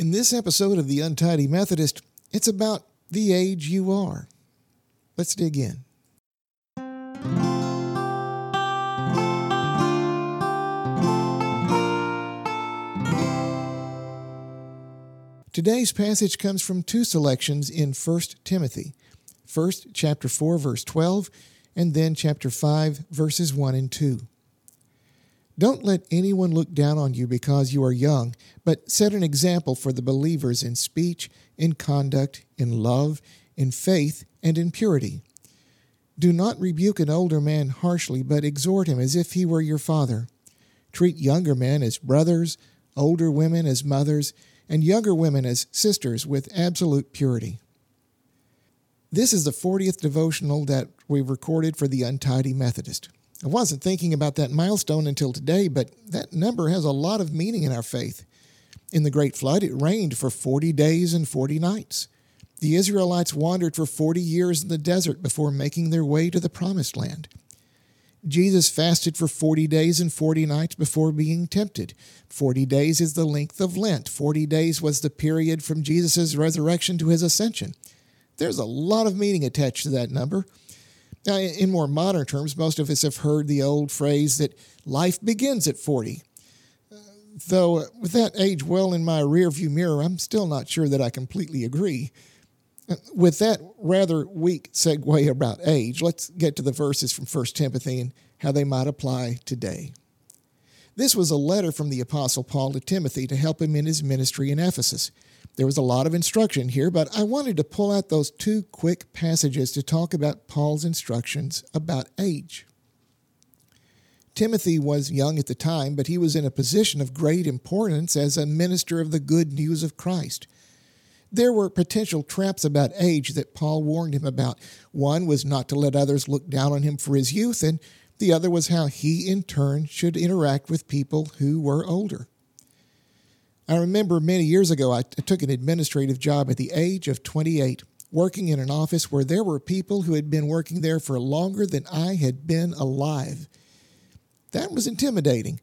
In this episode of The Untidy Methodist, it's about the age you are. Let's dig in. Today's passage comes from two selections in 1 Timothy. First, chapter 4, verse 12, and then chapter 5, verses 1 and 2. Don't let anyone look down on you because you are young, but set an example for the believers in speech, in conduct, in love, in faith, and in purity. Do not rebuke an older man harshly, but exhort him as if he were your father. Treat younger men as brothers, older women as mothers, and younger women as sisters with absolute purity. This is the 40th devotional that we've recorded for the Untidy Methodist. I wasn't thinking about that milestone until today, but that number has a lot of meaning in our faith. In the Great Flood, it rained for 40 days and 40 nights. The Israelites wandered for 40 years in the desert before making their way to the Promised Land. Jesus fasted for 40 days and 40 nights before being tempted. 40 days is the length of Lent. 40 days was the period from Jesus' resurrection to his ascension. There's a lot of meaning attached to that number. Now, in more modern terms, most of us have heard the old phrase that life begins at 40. Uh, though, uh, with that age well in my rearview mirror, I'm still not sure that I completely agree. With that rather weak segue about age, let's get to the verses from 1 Timothy and how they might apply today. This was a letter from the Apostle Paul to Timothy to help him in his ministry in Ephesus. There was a lot of instruction here, but I wanted to pull out those two quick passages to talk about Paul's instructions about age. Timothy was young at the time, but he was in a position of great importance as a minister of the good news of Christ. There were potential traps about age that Paul warned him about. One was not to let others look down on him for his youth, and the other was how he, in turn, should interact with people who were older. I remember many years ago, I took an administrative job at the age of 28, working in an office where there were people who had been working there for longer than I had been alive. That was intimidating.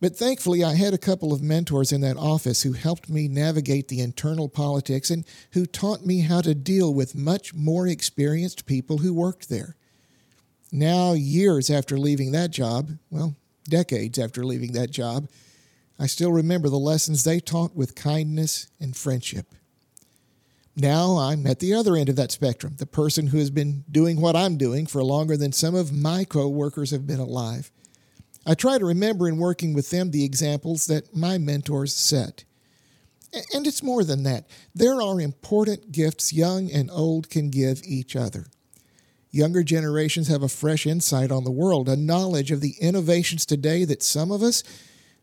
But thankfully, I had a couple of mentors in that office who helped me navigate the internal politics and who taught me how to deal with much more experienced people who worked there. Now, years after leaving that job, well, decades after leaving that job, I still remember the lessons they taught with kindness and friendship. Now I'm at the other end of that spectrum, the person who has been doing what I'm doing for longer than some of my co workers have been alive. I try to remember in working with them the examples that my mentors set. And it's more than that. There are important gifts young and old can give each other. Younger generations have a fresh insight on the world, a knowledge of the innovations today that some of us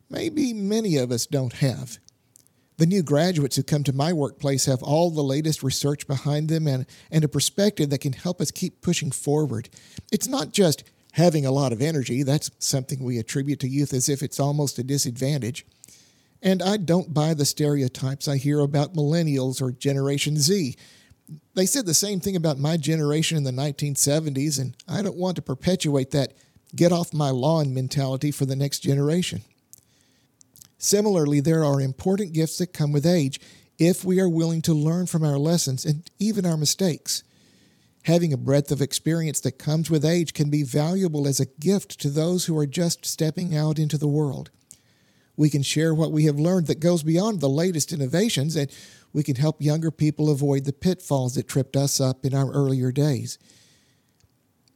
maybe many of us don't have. The new graduates who come to my workplace have all the latest research behind them and, and a perspective that can help us keep pushing forward. It's not just having a lot of energy, that's something we attribute to youth as if it's almost a disadvantage. And I don't buy the stereotypes I hear about millennials or Generation Z. They said the same thing about my generation in the 1970s, and I don't want to perpetuate that get off my lawn mentality for the next generation. Similarly, there are important gifts that come with age if we are willing to learn from our lessons and even our mistakes. Having a breadth of experience that comes with age can be valuable as a gift to those who are just stepping out into the world. We can share what we have learned that goes beyond the latest innovations, and we can help younger people avoid the pitfalls that tripped us up in our earlier days.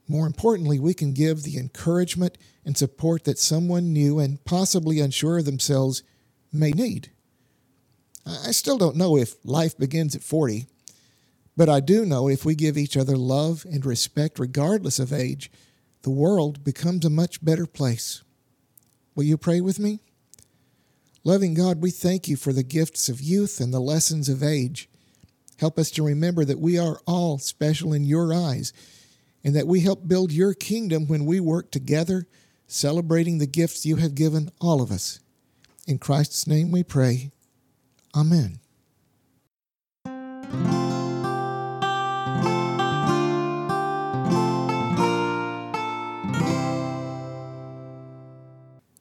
More importantly, we can give the encouragement and support that someone new and possibly unsure of themselves may need. I still don't know if life begins at 40, but I do know if we give each other love and respect regardless of age, the world becomes a much better place. Will you pray with me? Loving God, we thank you for the gifts of youth and the lessons of age. Help us to remember that we are all special in your eyes and that we help build your kingdom when we work together, celebrating the gifts you have given all of us. In Christ's name we pray. Amen.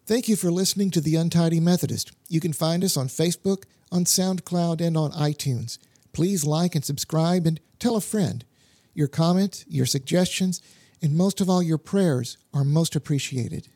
Thank you for listening to The Untidy Methodist. You can find us on Facebook, on SoundCloud, and on iTunes. Please like and subscribe and tell a friend. Your comments, your suggestions, and most of all, your prayers are most appreciated.